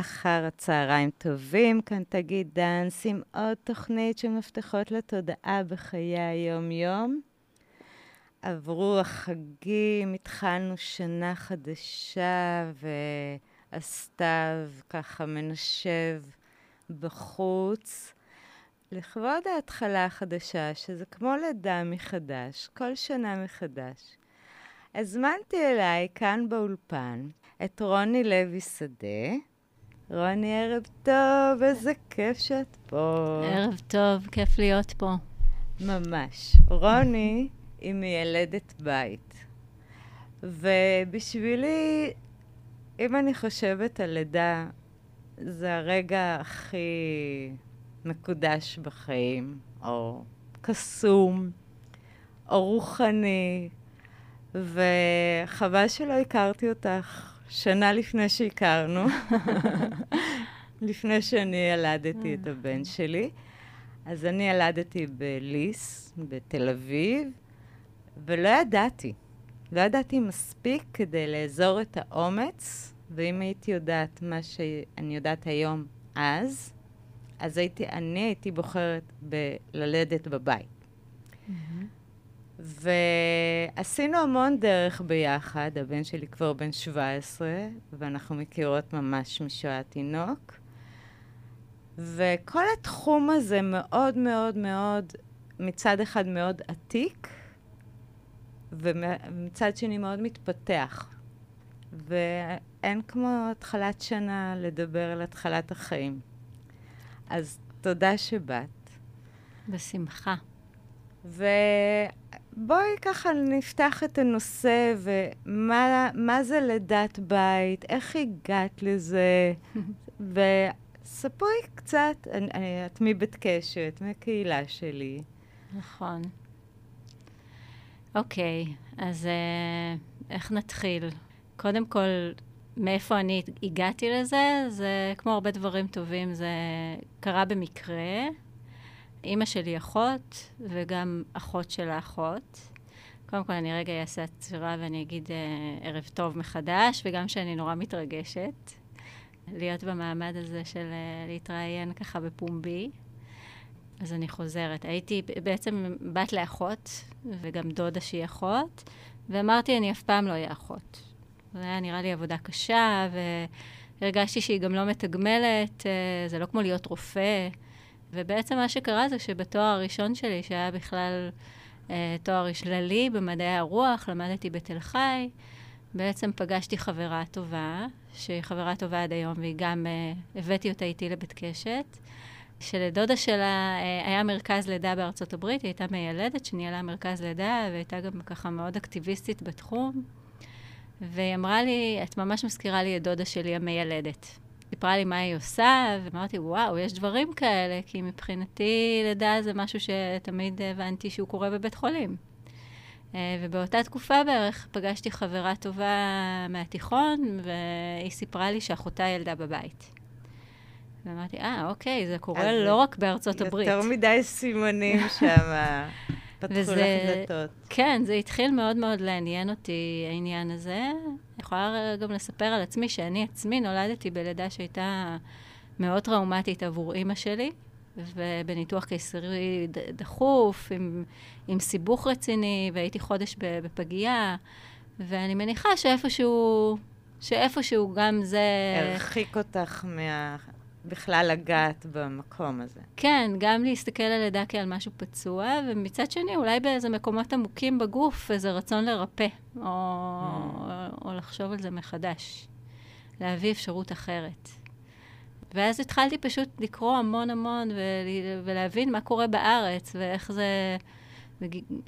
אחר הצהריים טובים, כאן תגיד דאנס עם עוד תוכנית של מפתחות לתודעה בחיי היום-יום. עברו החגים, התחלנו שנה חדשה והסתיו ככה מנשב בחוץ. לכבוד ההתחלה החדשה, שזה כמו לידה מחדש, כל שנה מחדש. הזמנתי אליי כאן באולפן את רוני לוי שדה. רוני, ערב טוב, איזה כיף שאת פה. ערב טוב, כיף להיות פה. ממש. רוני היא מיילדת בית. ובשבילי, אם אני חושבת על לידה, זה הרגע הכי מקודש בחיים, או קסום, או רוחני, וחבל שלא הכרתי אותך שנה לפני שהכרנו, לפני שאני ילדתי את הבן שלי. אז אני ילדתי בליס, בתל אביב, ולא ידעתי. לא ידעתי מספיק כדי לאזור את האומץ, ואם הייתי יודעת מה שאני יודעת היום אז, אז הייתי, אני הייתי בוחרת בללדת בבית. Mm-hmm. ועשינו המון דרך ביחד, הבן שלי כבר בן 17, ואנחנו מכירות ממש משואה תינוק. וכל התחום הזה מאוד מאוד מאוד, מצד אחד מאוד עתיק, ומצד שני מאוד מתפתח. ואין כמו התחלת שנה לדבר על התחלת החיים. אז תודה שבאת. בשמחה. ובואי ככה נפתח את הנושא, ומה זה לידת בית, איך הגעת לזה, וספרי קצת, אני, את מבית קשת, מהקהילה שלי. נכון. אוקיי, אז uh, איך נתחיל? קודם כל, מאיפה אני הגעתי לזה? זה כמו הרבה דברים טובים, זה קרה במקרה. אימא שלי אחות, וגם אחות של האחות. קודם כל, אני רגע אעשה עצירה ואני אגיד uh, ערב טוב מחדש, וגם שאני נורא מתרגשת להיות במעמד הזה של uh, להתראיין ככה בפומבי. אז אני חוזרת. הייתי בעצם בת לאחות, וגם דודה שהיא אחות, ואמרתי, אני אף פעם לא אהיה אחות. זה היה נראה לי עבודה קשה, והרגשתי שהיא גם לא מתגמלת, אה, זה לא כמו להיות רופא. ובעצם מה שקרה זה שבתואר הראשון שלי, שהיה בכלל אה, תואר כללי במדעי הרוח, למדתי בתל חי, בעצם פגשתי חברה טובה, שהיא חברה טובה עד היום, והיא גם, אה, הבאתי אותה איתי לבית קשת. שלדודה שלה אה, היה מרכז לידה בארצות הברית, היא הייתה מיילדת שניהלה מרכז לידה, והייתה גם ככה מאוד אקטיביסטית בתחום. והיא אמרה לי, את ממש מזכירה לי את דודה שלי המיילדת. סיפרה לי מה היא עושה, ואמרתי, וואו, יש דברים כאלה, כי מבחינתי לידה זה משהו שתמיד הבנתי שהוא קורה בבית חולים. אה, ובאותה תקופה בערך פגשתי חברה טובה מהתיכון, והיא סיפרה לי שאחותה ילדה בבית. ואמרתי, אה, אוקיי, זה קורה לא רק בארצות הברית. יותר מדי סימנים שם. פתחו וזה, לך דלתות. כן, זה התחיל מאוד מאוד לעניין אותי, העניין הזה. אני יכולה גם לספר על עצמי שאני עצמי נולדתי בלידה שהייתה מאוד טראומטית עבור אימא שלי, ובניתוח קיסרי דחוף, עם, עם סיבוך רציני, והייתי חודש בפגייה, ואני מניחה שאיפשהו... שאיפשהו גם זה... הרחיק אותך מה... בכלל לגעת במקום הזה. כן, גם להסתכל על לידה כעל משהו פצוע, ומצד שני, אולי באיזה מקומות עמוקים בגוף, איזה רצון לרפא, או, mm. או, או לחשוב על זה מחדש, להביא אפשרות אחרת. ואז התחלתי פשוט לקרוא המון המון ול, ולהבין מה קורה בארץ, ואיך זה,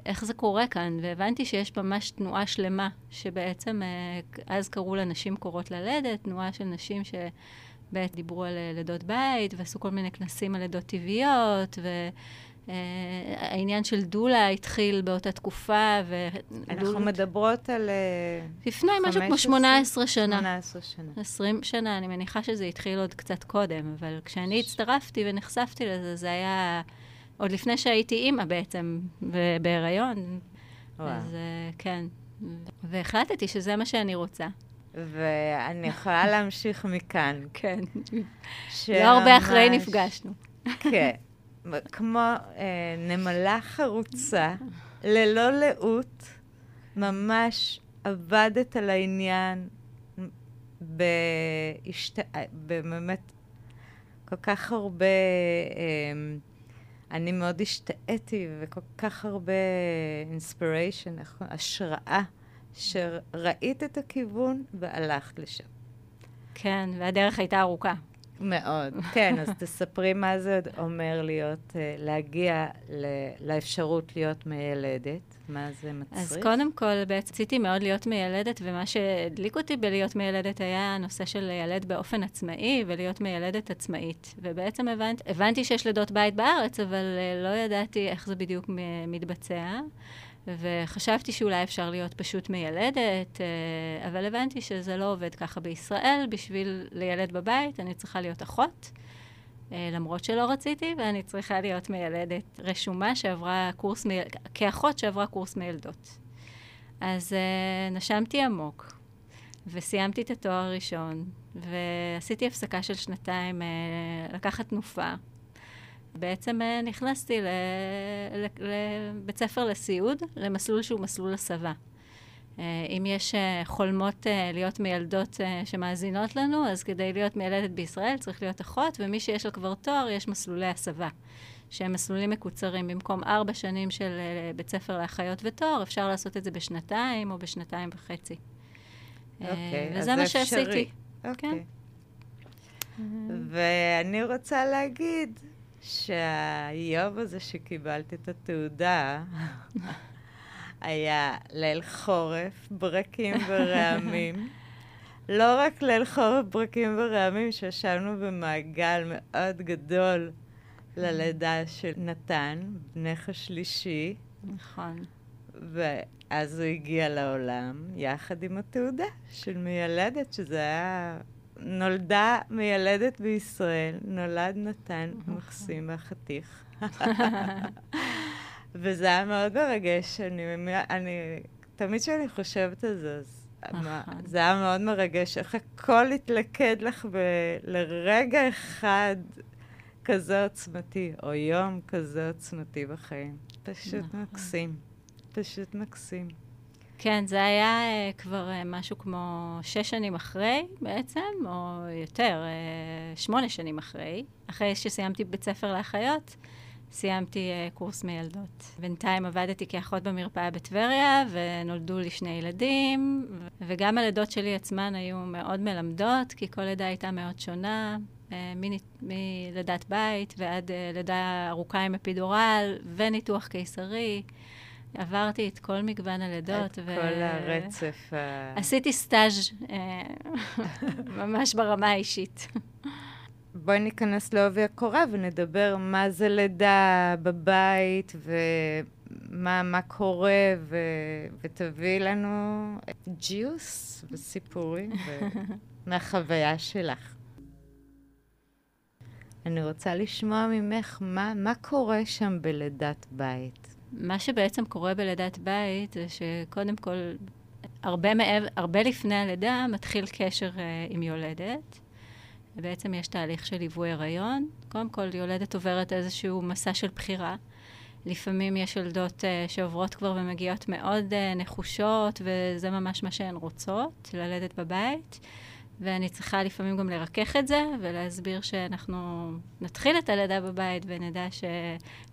איך זה קורה כאן, והבנתי שיש ממש תנועה שלמה, שבעצם אה, אז קראו לה נשים קורות ללדת, תנועה של נשים ש... ב' דיברו על אה, לידות בית, ועשו כל מיני כנסים על לידות טבעיות, והעניין uh, של דולה התחיל באותה תקופה, ו... אנחנו מדברות על... Uh, לפני משהו כמו 18 שנה. 18 שנה. 20 שנה, אני מניחה שזה התחיל עוד קצת קודם, אבל כשאני הצטרפתי ונחשפתי לזה, זה היה עוד לפני שהייתי אימא בעצם, בהיריון. וואו. אז uh, כן. והחלטתי שזה מה שאני רוצה. ואני יכולה להמשיך מכאן. כן. לא הרבה אחרי נפגשנו. כן. כמו אה, נמלה חרוצה, ללא לאות, ממש עבדת על העניין בהשת... באמת כל כך הרבה... אה, אני מאוד השתאיתי, וכל כך הרבה אינספיריישן, השראה, שראית את הכיוון והלכת לשם. כן, והדרך הייתה ארוכה. מאוד, כן, אז תספרי מה זה אומר להיות, אה, להגיע לאפשרות להיות מיילדת, מה זה מצריך? אז קודם כל, בעצם רציתי מאוד להיות מיילדת, ומה שהדליק אותי בלהיות מיילדת היה הנושא של לילד באופן עצמאי ולהיות מיילדת עצמאית. ובעצם הבנ... הבנתי שיש לידות בית בארץ, אבל אה, לא ידעתי איך זה בדיוק מתבצע. וחשבתי שאולי אפשר להיות פשוט מיילדת, אה, אבל הבנתי שזה לא עובד ככה בישראל. בשביל לילד בבית אני צריכה להיות אחות, אה, למרות שלא רציתי, ואני צריכה להיות מיילדת רשומה שעברה קורס, מי... כאחות שעברה קורס מיילדות. אז uh, נשמתי עמוק, וסיימתי את התואר הראשון, ועשיתי הפסקה של שנתיים לקחת תנופה. בעצם uh, נכנסתי לבית ספר לסיעוד, למסלול שהוא מסלול הסבה. Uh, אם יש uh, חולמות להיות מיילדות uh, שמאזינות לנו, אז כדי להיות מיילדת בישראל צריך להיות אחות, ומי שיש לו כבר תואר, יש מסלולי הסבה, שהם מסלולים מקוצרים. במקום ארבע שנים של בית ספר לאחיות ותואר, אפשר לעשות את זה בשנתיים או בשנתיים וחצי. אוקיי, okay, uh, וזה מה שעשיתי. אוקיי. Okay. כן. ואני רוצה להגיד שהיום הזה שקיבלת את התעודה, היה ליל חורף, ברקים ורעמים. לא רק ליל חורף, ברקים ורעמים, שישבנו במעגל מאוד גדול ללידה של נתן, בנך השלישי. נכון. ואז הוא הגיע לעולם, יחד עם התעודה של מיילדת, שזה היה נולדה מיילדת בישראל, נולד נתן מקסים והחתיך. וזה היה מאוד מרגש. אני, אני, תמיד כשאני חושבת על זה, אז מה, נכון. זה היה מאוד מרגש. איך הכל התלכד לך ב, לרגע אחד כזה עוצמתי, או יום כזה עוצמתי בחיים. פשוט נכון. מקסים. פשוט מקסים. כן, זה היה uh, כבר uh, משהו כמו שש שנים אחרי בעצם, או יותר, uh, שמונה שנים אחרי. אחרי שסיימתי בית ספר לאחיות, סיימתי uh, קורס מיילדות. בינתיים עבדתי כאחות במרפאה בטבריה, ונולדו לי שני ילדים, וגם הלידות שלי עצמן היו מאוד מלמדות, כי כל לידה הייתה מאוד שונה. מלידת בית ועד לידה ארוכה עם אפידורל וניתוח קיסרי. עברתי את כל מגוון הלידות. את ו... כל הרצף. עשיתי סטאז' אה, ממש ברמה האישית. בואי ניכנס לעובי הקורה ונדבר מה זה לידה בבית ומה מה קורה, ו... ותביאי לנו ג'יוס וסיפורים ו... מהחוויה שלך. אני רוצה לשמוע ממך מה, מה קורה שם בלידת בית. מה שבעצם קורה בלידת בית זה שקודם כל, הרבה, מעב, הרבה לפני הלידה מתחיל קשר uh, עם יולדת. ובעצם יש תהליך של ליווי הריון. קודם כל, יולדת עוברת איזשהו מסע של בחירה. לפעמים יש יולדות uh, שעוברות כבר ומגיעות מאוד uh, נחושות, וזה ממש מה שהן רוצות, ללדת בבית. ואני צריכה לפעמים גם לרכך את זה, ולהסביר שאנחנו נתחיל את הלידה בבית ונדע ש...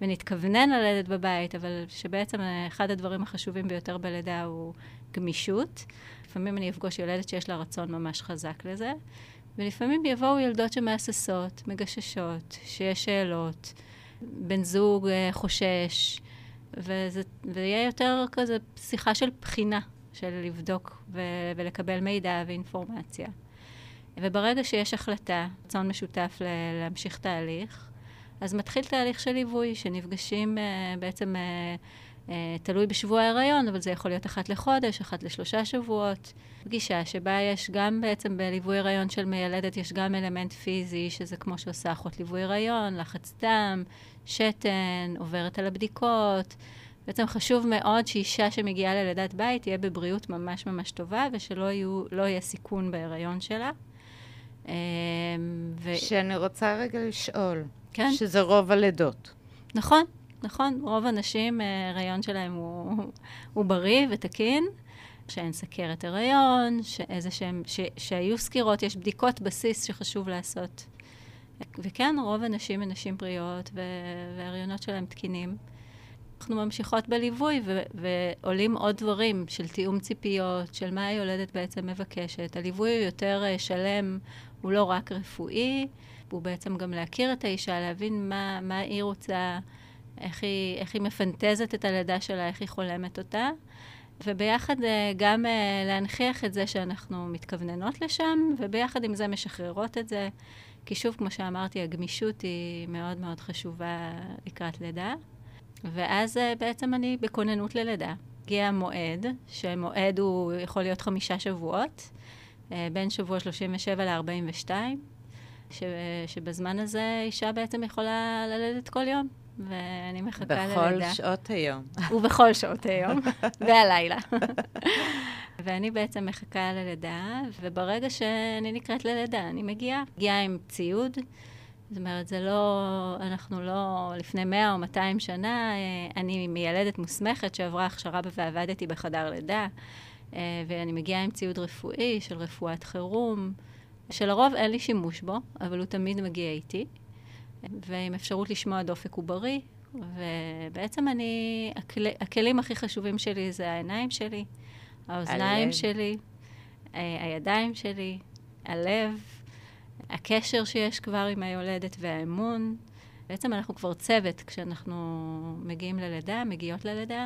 ונתכוונן ללדת בבית, אבל שבעצם אחד הדברים החשובים ביותר בלידה הוא גמישות. לפעמים אני אפגוש יולדת שיש לה רצון ממש חזק לזה, ולפעמים יבואו ילדות שמהססות, מגששות, שיש שאלות, בן זוג אה, חושש, וזה, ויהיה יותר כזה שיחה של בחינה, של לבדוק ו- ולקבל מידע ואינפורמציה. וברגע שיש החלטה, רצון משותף ל- להמשיך תהליך, אז מתחיל תהליך של ליווי, שנפגשים uh, בעצם, uh, uh, תלוי בשבוע ההיריון, אבל זה יכול להיות אחת לחודש, אחת לשלושה שבועות. פגישה שבה יש גם בעצם בליווי הריון של מיילדת, יש גם אלמנט פיזי, שזה כמו שעושה אחות ליווי הריון, לחץ דם, שתן, עוברת על הבדיקות. בעצם חשוב מאוד שאישה שמגיעה ללידת בית תהיה בבריאות ממש ממש טובה, ושלא יהיו, לא יהיה סיכון בהיריון שלה. אמ, ו... שאני רוצה רגע לשאול. כן. שזה רוב הלידות. נכון, נכון. רוב הנשים, אה, הריון שלהם הוא, הוא בריא ותקין. שאין סכרת הריון, שאיזה שהם, ש, שהיו סקירות, יש בדיקות בסיס שחשוב לעשות. וכן, רוב הנשים הן נשים בריאות, וההריונות שלהם תקינים. אנחנו ממשיכות בליווי ו- ועולים עוד דברים של תיאום ציפיות, של מה היולדת בעצם מבקשת. הליווי הוא יותר uh, שלם, הוא לא רק רפואי, הוא בעצם גם להכיר את האישה, להבין מה, מה היא רוצה, איך היא, איך היא מפנטזת את הלידה שלה, איך היא חולמת אותה. וביחד אה, גם אה, להנכיח את זה שאנחנו מתכווננות לשם, וביחד עם זה משחררות את זה. כי שוב, כמו שאמרתי, הגמישות היא מאוד מאוד חשובה לקראת לידה. ואז אה, בעצם אני בכוננות ללידה. הגיע המועד, שמועד הוא יכול להיות חמישה שבועות, בין שבוע 37 ל-42, שבזמן הזה אישה בעצם יכולה ללדת כל יום. ואני מחכה בכל ללידה. בכל שעות היום. ובכל שעות היום, והלילה. ואני בעצם מחכה ללידה, וברגע שאני נקראת ללידה, אני מגיעה. מגיעה עם ציוד. זאת אומרת, זה לא, אנחנו לא לפני 100 או 200 שנה, אה, אני מיילדת מוסמכת שעברה הכשרה ועבדתי בחדר לידה, אה, ואני מגיעה עם ציוד רפואי של רפואת חירום, שלרוב אין לי שימוש בו, אבל הוא תמיד מגיע איתי. ועם אפשרות לשמוע דופק עוברי, ובעצם אני, הכל, הכלים הכי חשובים שלי זה העיניים שלי, האוזניים הלב. שלי, הידיים שלי, הלב, הקשר שיש כבר עם היולדת והאמון. בעצם אנחנו כבר צוות כשאנחנו מגיעים ללידה, מגיעות ללידה,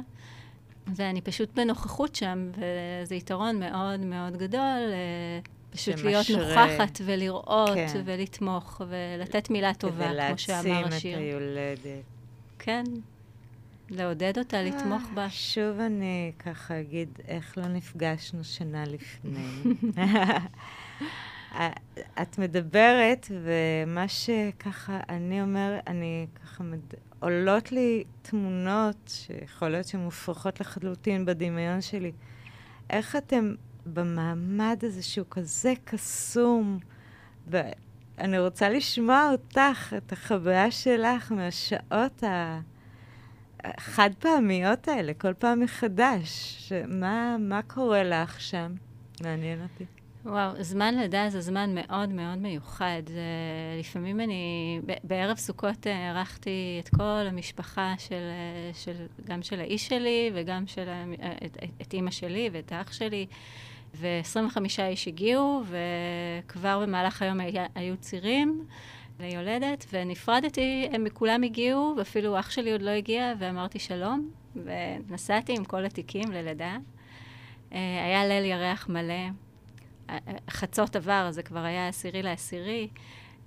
ואני פשוט בנוכחות שם, וזה יתרון מאוד מאוד גדול. אה, פשוט להיות נוכחת ולראות כן. ולתמוך ולתת מילה טובה, כמו שאמר השיר. כדי להעצים את היולדת. כן, לעודד אותה, לתמוך בה. שוב אני ככה אגיד, איך לא נפגשנו שנה לפני. את מדברת, ומה שככה, אני אומר, אני ככה, מד... עולות לי תמונות שיכול להיות שהן מופרכות לחלוטין בדמיון שלי. איך אתם במעמד הזה שהוא כזה קסום. ואני רוצה לשמוע אותך, את החוויה שלך מהשעות החד פעמיות האלה, כל פעם מחדש. מה, מה קורה לך שם? מעניין אותי. וואו, זמן לידה זה זמן מאוד מאוד מיוחד. זה, לפעמים אני, בערב סוכות ערכתי את כל המשפחה של, של, גם של האיש שלי וגם של, את, את אימא שלי ואת האח שלי. ו-25 איש הגיעו, וכבר במהלך היום היה, היו צירים ליולדת, ונפרדתי, הם כולם הגיעו, ואפילו אח שלי עוד לא הגיע, ואמרתי שלום, ונסעתי עם כל התיקים ללידה. אה, היה ליל ירח מלא, אה, חצות עבר, זה כבר היה עשירי לעשירי.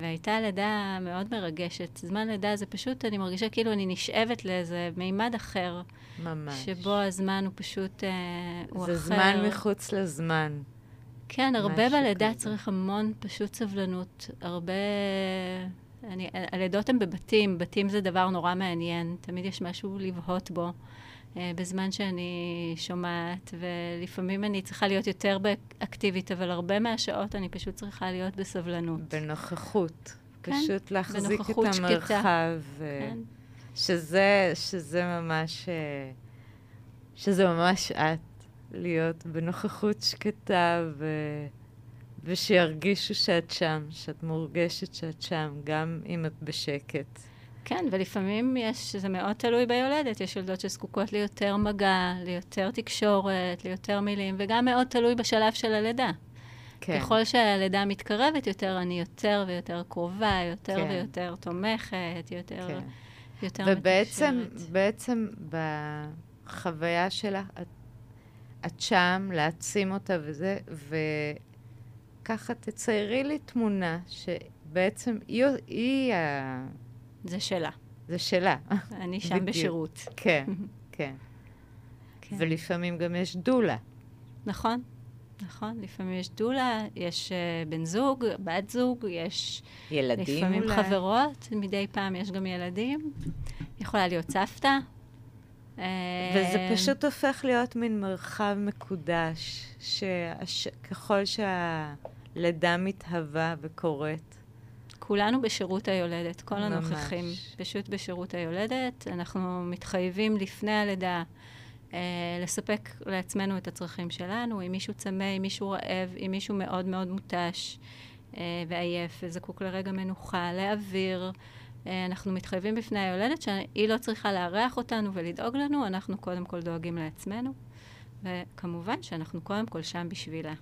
והייתה לידה מאוד מרגשת. זמן לידה זה פשוט, אני מרגישה כאילו אני נשאבת לאיזה מימד אחר. ממש. שבו הזמן הוא פשוט, אה, הוא זה אחר. זה זמן מחוץ לזמן. כן, הרבה בלידה כזה. צריך המון פשוט סבלנות. הרבה... אני, הלידות הן בבתים, בתים זה דבר נורא מעניין. תמיד יש משהו לבהות בו. Uh, בזמן שאני שומעת, ולפעמים אני צריכה להיות יותר אקטיבית, אבל הרבה מהשעות אני פשוט צריכה להיות בסבלנות. בנוכחות. כן, פשוט להחזיק את המרחב. שקטה. כן. שזה, שזה ממש, אה, שזה ממש את, להיות בנוכחות שקטה ו... ושירגישו שאת שם, שאת מורגשת שאת שם, גם אם את בשקט. כן, ולפעמים יש, זה מאוד תלוי ביולדת. יש יולדות שזקוקות ליותר מגע, ליותר תקשורת, ליותר מילים, וגם מאוד תלוי בשלב של הלידה. כן. ככל שהלידה מתקרבת יותר, אני יותר ויותר קרובה, יותר כן. ויותר תומכת, יותר, כן. יותר ובעצם, מתקשרת. ובעצם בחוויה שלך, את, את שם להעצים אותה וזה, וככה תציירי לי תמונה שבעצם היא, היא ה... זה שלה. זה שלה. אני שם בדיוק. בשירות. כן, כן, כן. ולפעמים גם יש דולה. נכון, נכון. לפעמים יש דולה, יש uh, בן זוג, בת זוג, יש... ילדים לפעמים אולי. חברות, מדי פעם יש גם ילדים. יכולה להיות סבתא. Uh, וזה אה, פשוט הופך להיות מין מרחב מקודש, שככל שהלידה מתהווה וקורית. כולנו בשירות היולדת, כל ממש. הנוכחים פשוט בשירות היולדת. אנחנו מתחייבים לפני הלידה אה, לספק לעצמנו את הצרכים שלנו. אם מישהו צמא, אם מישהו רעב, אם מישהו מאוד מאוד מותש אה, ועייף וזקוק לרגע מנוחה, לאוויר. אה, אנחנו מתחייבים בפני היולדת שהיא לא צריכה לארח אותנו ולדאוג לנו, אנחנו קודם כל דואגים לעצמנו. וכמובן שאנחנו קודם כל שם בשבילה.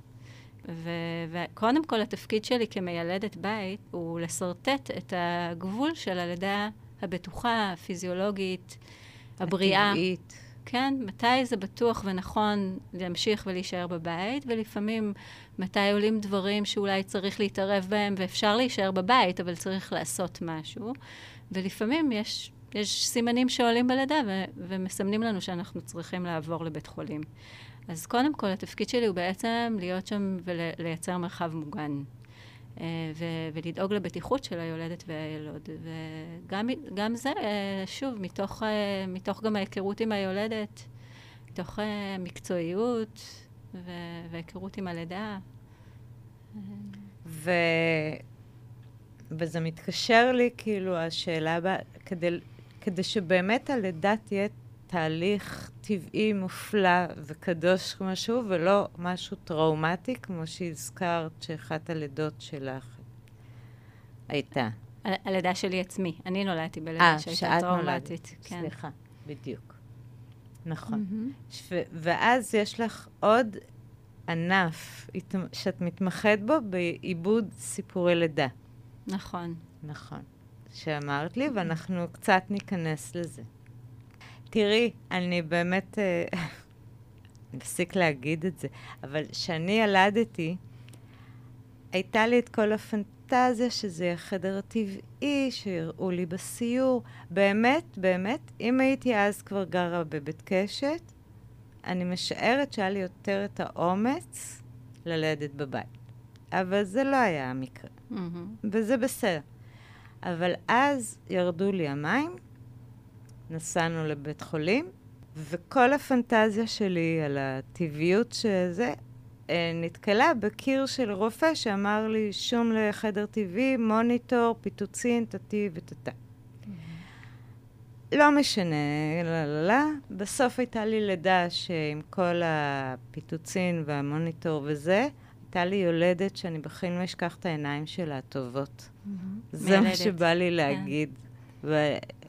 וקודם כל התפקיד שלי כמיילדת בית הוא לשרטט את הגבול של הלידה הבטוחה, הפיזיולוגית, הבריאה. הטבעית. כן, מתי זה בטוח ונכון להמשיך ולהישאר בבית, ולפעמים מתי עולים דברים שאולי צריך להתערב בהם ואפשר להישאר בבית, אבל צריך לעשות משהו. ולפעמים יש, יש סימנים שעולים בלידה ו- ומסמנים לנו שאנחנו צריכים לעבור לבית חולים. אז קודם כל, התפקיד שלי הוא בעצם להיות שם ולייצר מרחב מוגן. אה, ו- ולדאוג לבטיחות של היולדת והילוד. וגם זה, אה, שוב, מתוך, אה, מתוך גם ההיכרות עם היולדת, מתוך מקצועיות ו- והיכרות עם הלידה. ו... וזה מתקשר לי, כאילו, השאלה הבאה, כדי, כדי שבאמת הלידה תהיה תהליך טבעי, מופלא וקדוש כמו שהוא, ולא משהו טראומטי, כמו שהזכרת שאחת הלידות שלך הייתה. ה- הלידה שלי עצמי. אני נולדתי בלידה אה, שהייתה טראומטית. נולדת. כן. סליחה, בדיוק. נכון. ש- ואז יש לך עוד ענף שאת מתמחת בו בעיבוד סיפורי לידה. נכון. נכון. שאמרת לי, ואנחנו קצת ניכנס לזה. תראי, אני באמת... אה, נפסיק להגיד את זה, אבל כשאני ילדתי, הייתה לי את כל הפנטזיה שזה יהיה החדר הטבעי, שיראו לי בסיור. באמת, באמת, אם הייתי אז כבר גרה בבית קשת, אני משערת שהיה לי יותר את האומץ ללדת בבית. אבל זה לא היה המקרה. מהמם. וזה בסדר. אבל אז ירדו לי המים, נסענו לבית חולים, וכל הפנטזיה שלי על הטבעיות שזה, אה, נתקלה בקיר של רופא שאמר לי, שום לחדר טבעי, מוניטור, פיטוצין, טטי וטטה. לא משנה, לא, לא, לא. בסוף הייתה לי לידה שעם כל הפיטוצין והמוניטור וזה, הייתה לי יולדת שאני בחיים לא אשכח את העיניים שלה הטובות. זה מה. שבא לי להגיד.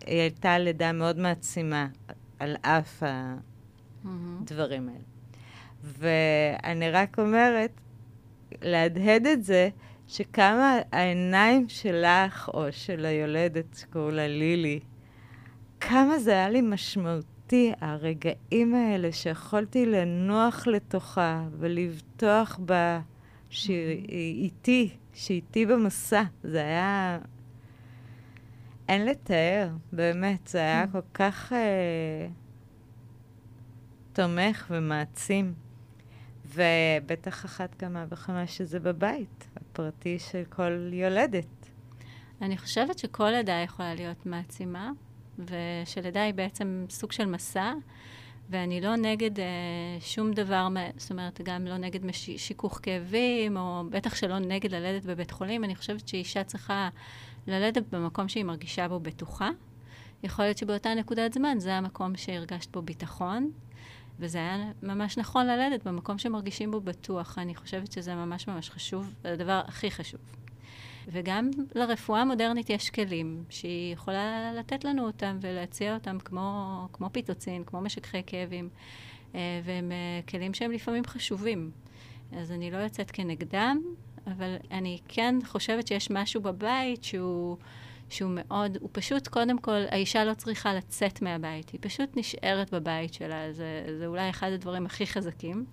והיא הייתה לידה מאוד מעצימה על אף מהמם. הדברים האלה. ואני רק אומרת, להדהד את זה, שכמה העיניים שלך, או של היולדת שקראו לה לילי, כמה זה היה לי משמעותי, הרגעים האלה שיכולתי לנוח לתוכה ולבטוח בה שהיא איתי, שהיא איתי במסע. זה היה... אין לתאר, באמת, זה היה כל כך אה, תומך ומעצים. ובטח אחת כמה וכמה שזה בבית, הפרטי של כל יולדת. אני חושבת שכל לידה יכולה להיות מעצימה, ושלידה היא בעצם סוג של מסע, ואני לא נגד אה, שום דבר, זאת אומרת, גם לא נגד מש- שיכוך כאבים, או בטח שלא נגד ללדת בבית חולים. אני חושבת שאישה צריכה ללדת במקום שהיא מרגישה בו בטוחה. יכול להיות שבאותה נקודת זמן זה המקום שהרגשת בו ביטחון, וזה היה ממש נכון ללדת במקום שמרגישים בו בטוח. אני חושבת שזה ממש ממש חשוב, הדבר הכי חשוב. וגם לרפואה המודרנית יש כלים שהיא יכולה לתת לנו אותם ולהציע אותם כמו, כמו פיטוצין, כמו משככי כאבים, אה, והם אה, כלים שהם לפעמים חשובים. אז אני לא יוצאת כנגדם, אבל אני כן חושבת שיש משהו בבית שהוא, שהוא מאוד, הוא פשוט, קודם כל, האישה לא צריכה לצאת מהבית, היא פשוט נשארת בבית שלה, זה, זה אולי אחד הדברים הכי חזקים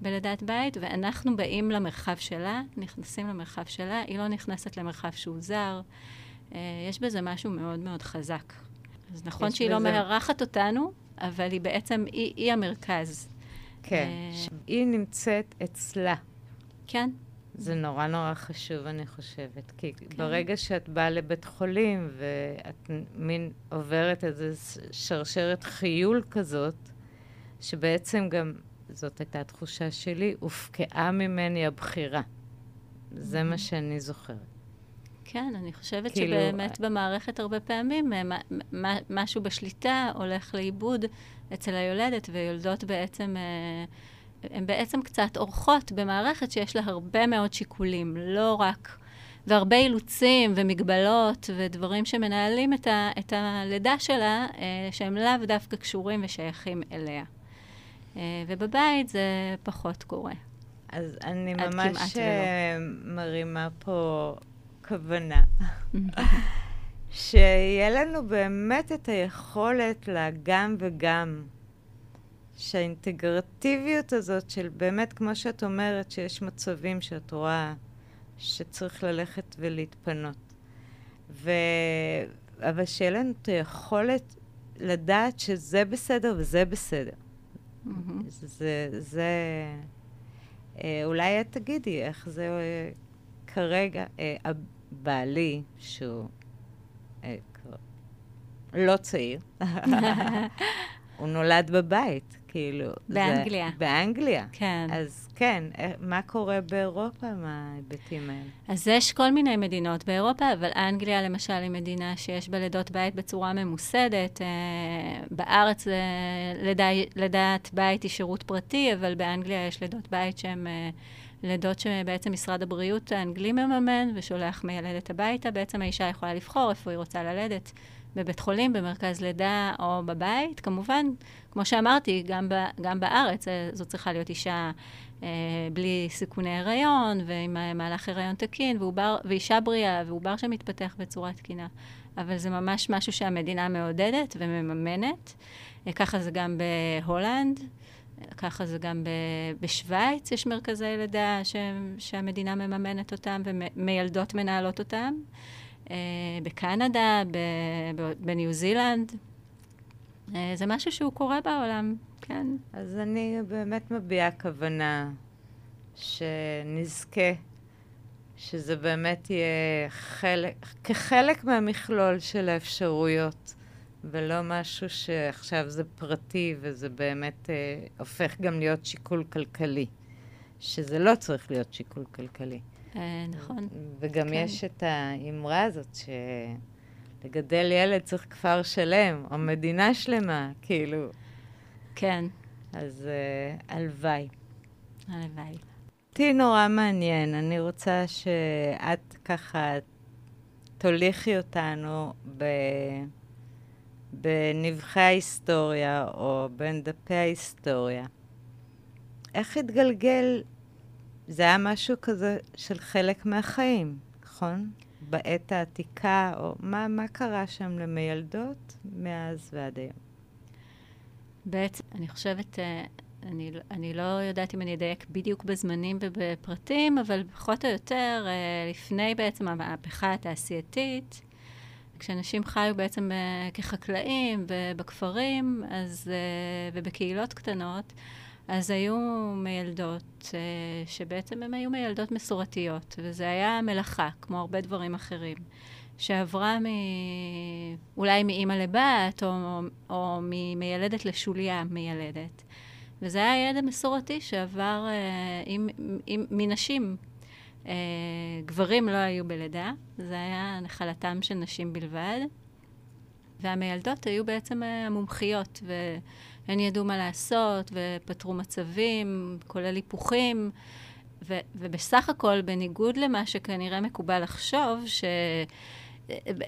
בלידת בית, ואנחנו באים למרחב שלה, נכנסים למרחב שלה, היא לא נכנסת למרחב שהוא זר. אה, יש בזה משהו מאוד מאוד חזק. אז נכון שהיא לא בזה- מארחת אותנו, אבל היא בעצם, היא, היא המרכז. כן. אה, היא נמצאת אצלה, כן, זה נורא נורא חשוב, אני חושבת. כי כן. ברגע שאת באה לבית חולים ואת מין עוברת איזו שרשרת חיול כזאת, שבעצם גם, זאת הייתה התחושה שלי, הופקעה ממני הבחירה. זה מה שאני זוכרת. כן, אני חושבת כאילו- שבאמת במערכת הרבה פעמים אה, מה- מה- משהו בשליטה הולך לאיבוד אצל היולדת, ויולדות בעצם, אה, הן בעצם קצת אורחות במערכת שיש לה הרבה מאוד שיקולים, לא רק, והרבה אילוצים ומגבלות ודברים שמנהלים את, ה, את הלידה שלה, אה, שהם לאו דווקא קשורים ושייכים אליה. אה, ובבית זה פחות קורה. אז אני ממש. אה, מרימה פה כוונה. שיהיה לנו באמת את היכולת לגם וגם. שהאינטגרטיביות הזאת של באמת, כמו שאת אומרת, שיש מצבים שאת רואה שצריך ללכת ולהתפנות. ו... אבל שיהיה לנו את היכולת לדעת שזה בסדר וזה בסדר. מהמם. זה, זה... אה, אולי את תגידי איך זה אה, כרגע, אה, בעלי, שהוא אה, לא צעיר, הוא נולד בבית, כאילו. זה- באנגליה. באנגליה. כן. אז כן, אה, מה קורה באירופה מההיבטים האלה? אז יש כל מיני מדינות באירופה, אבל אנגליה למשל היא מדינה שיש בה לידות בית בצורה ממוסדת. אה, בארץ אה, לידה, לידת בית היא שירות פרטי, אבל באנגליה יש לידות בית שהן אה, לידות שבעצם משרד הבריאות האנגלי מממן ושולח מיילדת הביתה. בעצם האישה יכולה לבחור איפה היא רוצה ללדת, בבית חולים, במרכז לידה או בבית. כמובן, כמו שאמרתי, גם, ב, גם בארץ אה, זו צריכה להיות אישה אה, בלי סיכוני הריון, ועם אה, מהלך הריון תקין, ועובר, ואישה בריאה, ועובר שמתפתח בצורה תקינה. אבל זה ממש משהו שהמדינה מעודדת ומממנת. אה, ככה זה גם בהולנד, אה, ככה זה גם בשוויץ, יש מרכזי לידה שהמדינה מממנת אותם, ומיילדות מנהלות אותם. אה, בקנדה, בניו זילנד. אה, זה משהו שהוא קורה בעולם, כן. אז אני באמת מביעה כוונה שנזכה, שזה באמת יהיה חלק, כחלק מהמכלול של האפשרויות, ולא משהו שעכשיו זה פרטי וזה באמת אה, הופך גם להיות שיקול כלכלי, שזה לא צריך להיות שיקול כלכלי. אה, נכון. וגם כן. יש את האמרה הזאת שלגדל ילד צריך כפר שלם, או מדינה שלמה, כאילו. כן, אז uh, הלוואי. הלוואי. אותי נורא מעניין, אני רוצה שאת ככה תוליכי אותנו ב... בנבחי ההיסטוריה, או בין דפי ההיסטוריה. איך התגלגל, זה היה משהו כזה של חלק מהחיים, נכון? בעת העתיקה, או מה, מה קרה שם למיילדות מאז ועד היום? בעצם, אני חושבת, אה, אני, אני לא יודעת אם אני אדייק בדיוק בזמנים ובפרטים, אבל פחות או יותר, אה, לפני בעצם המהפכה התעשייתית, כשאנשים חיו בעצם אה, כחקלאים ובכפרים, אז, ובקהילות קטנות, אז היו מיילדות אה, שבעצם הן היו מיילדות מסורתיות, וזה היה מלאכה, כמו הרבה דברים אחרים, שעברה מ... אולי מאימא לבת, או, או ממיילדת לשוליה מיילדת. וזה היה ידע מסורתי שעבר אה, עם, עם, מנשים. אה, גברים לא היו בלידה, זה היה נחלתם של נשים בלבד. והמיילדות היו בעצם אה, המומחיות, והן ידעו מה לעשות, ופתרו מצבים, כולל היפוכים. ו- ובסך הכל, בניגוד למה שכנראה מקובל לחשוב, ש...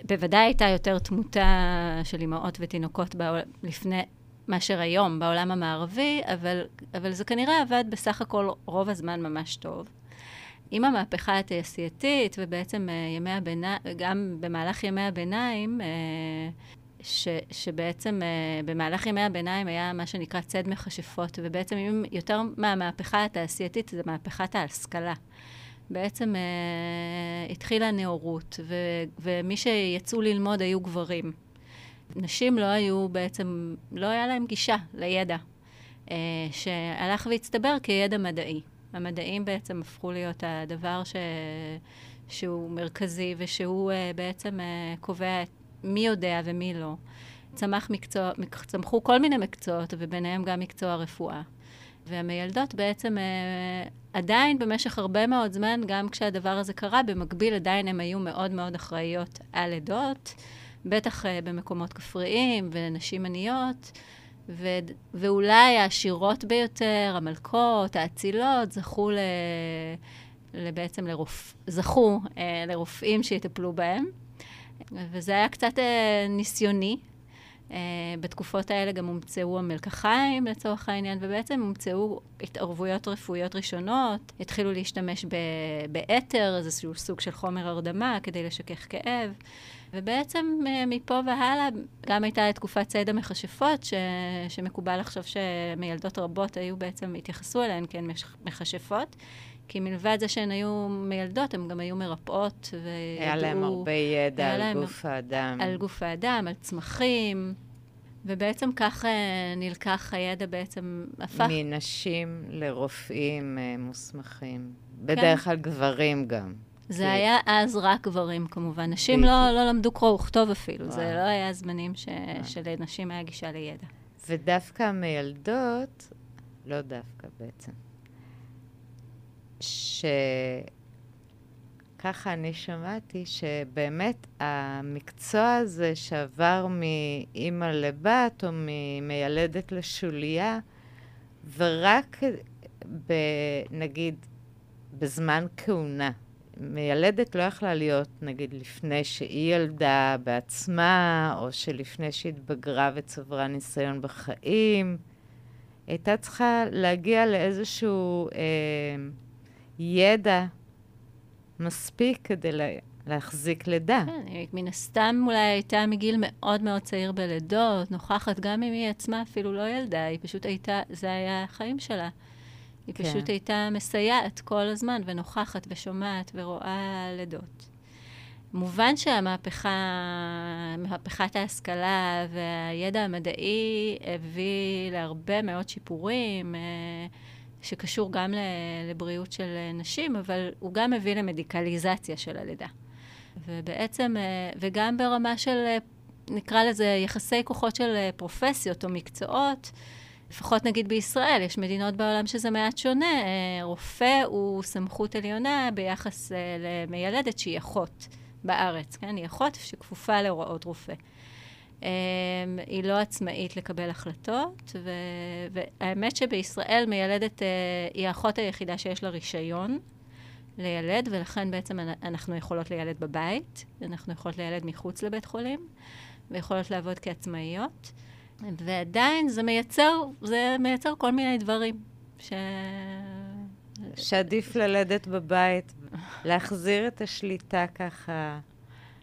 בוודאי הייתה יותר תמותה של אימהות ותינוקות בעול... לפני מאשר היום בעולם המערבי, אבל, אבל זה כנראה עבד בסך הכל רוב הזמן ממש טוב. עם המהפכה התעשייתית, ובעצם uh, ימי הביניים, גם במהלך ימי הביניים, uh, ש, שבעצם uh, במהלך ימי הביניים היה מה שנקרא ציד מכשפות, ובעצם אם יותר מהמהפכה התעשייתית זה מהפכת ההשכלה. בעצם uh, התחילה הנאורות, ו, ומי שיצאו ללמוד היו גברים. נשים לא היו בעצם, לא היה להם גישה לידע, uh, שהלך והצטבר כידע מדעי. המדעים בעצם הפכו להיות הדבר ש... שהוא מרכזי ושהוא uh, בעצם uh, קובע מי יודע ומי לא. צמח מקצוע, צמחו כל מיני מקצועות, וביניהם גם מקצוע רפואה. והמיילדות בעצם uh, עדיין במשך הרבה מאוד זמן, גם כשהדבר הזה קרה, במקביל עדיין הן היו מאוד מאוד אחראיות על לידות, בטח uh, במקומות כפריים ונשים עניות. ו- ואולי העשירות ביותר, המלכות, האצילות, זכו ל... בעצם לרופ... זכו אה, לרופאים שיטפלו בהם. וזה היה קצת אה, ניסיוני. אה, בתקופות האלה גם הומצאו המלקחיים לצורך העניין, ובעצם הומצאו התערבויות רפואיות ראשונות, התחילו להשתמש באתר, איזשהו סוג של חומר הרדמה כדי לשכך כאב. ובעצם אה, מפה והלאה גם הייתה תקופת ציד המכשפות, ש... שמקובל לחשוב שמילדות רבות היו בעצם, התייחסו אליהן כאל מכשפות. כי מלבד זה שהן היו מיילדות, הן גם היו מרפאות וידעו... היה להם הרבה ידע על גוף האדם. על גוף האדם, על צמחים, ובעצם כך אה, נלקח הידע בעצם, הפך... מנשים לרופאים אה, מוסמכים. בדרך כלל כן. גברים גם. זה כי... היה אז רק גברים, כמובן. נשים לא, לא למדו קרוא וכתוב אפילו. וואו. זה לא היה זמנים ש... שלנשים היה גישה לידע. ודווקא המיילדות, לא דווקא בעצם. שככה אני שמעתי שבאמת המקצוע הזה שעבר מאימא לבת או ממיילדת לשוליה, ורק ב, נגיד בזמן כהונה. מיילדת לא יכלה להיות, נגיד, לפני שהיא ילדה בעצמה, או שלפני שהתבגרה וצברה ניסיון בחיים. הייתה צריכה להגיע לאיזשהו אה, ידע מספיק כדי לה, להחזיק לידה. כן, מן הסתם אולי הייתה מגיל מאוד מאוד צעיר בלידות, נוכחת, גם אם היא עצמה אפילו לא ילדה, היא פשוט הייתה, זה היה החיים שלה. היא כן. פשוט הייתה מסייעת כל הזמן, ונוכחת ושומעת ורואה לידות. מובן שהמהפכה, מהפכת ההשכלה והידע המדעי הביא להרבה מאוד שיפורים. אה, שקשור גם לבריאות של נשים, אבל הוא גם מביא למדיקליזציה של הלידה. ובעצם, אה, וגם ברמה של, אה, נקרא לזה, יחסי כוחות של אה, פרופסיות או מקצועות, לפחות נגיד בישראל, יש מדינות בעולם שזה מעט שונה. רופא הוא סמכות עליונה ביחס למיילדת שהיא אחות בארץ, כן? היא אחות שכפופה להוראות רופא. Um, היא לא עצמאית לקבל החלטות, ו, והאמת שבישראל מיילדת uh, היא האחות היחידה שיש לה רישיון לילד, ולכן בעצם אנחנו יכולות לילד בבית, אנחנו יכולות לילד מחוץ לבית חולים, ויכולות לעבוד כעצמאיות, ועדיין זה מייצר, זה מייצר כל מיני דברים. ש... שעדיף ללדת בבית, להחזיר את השליטה ככה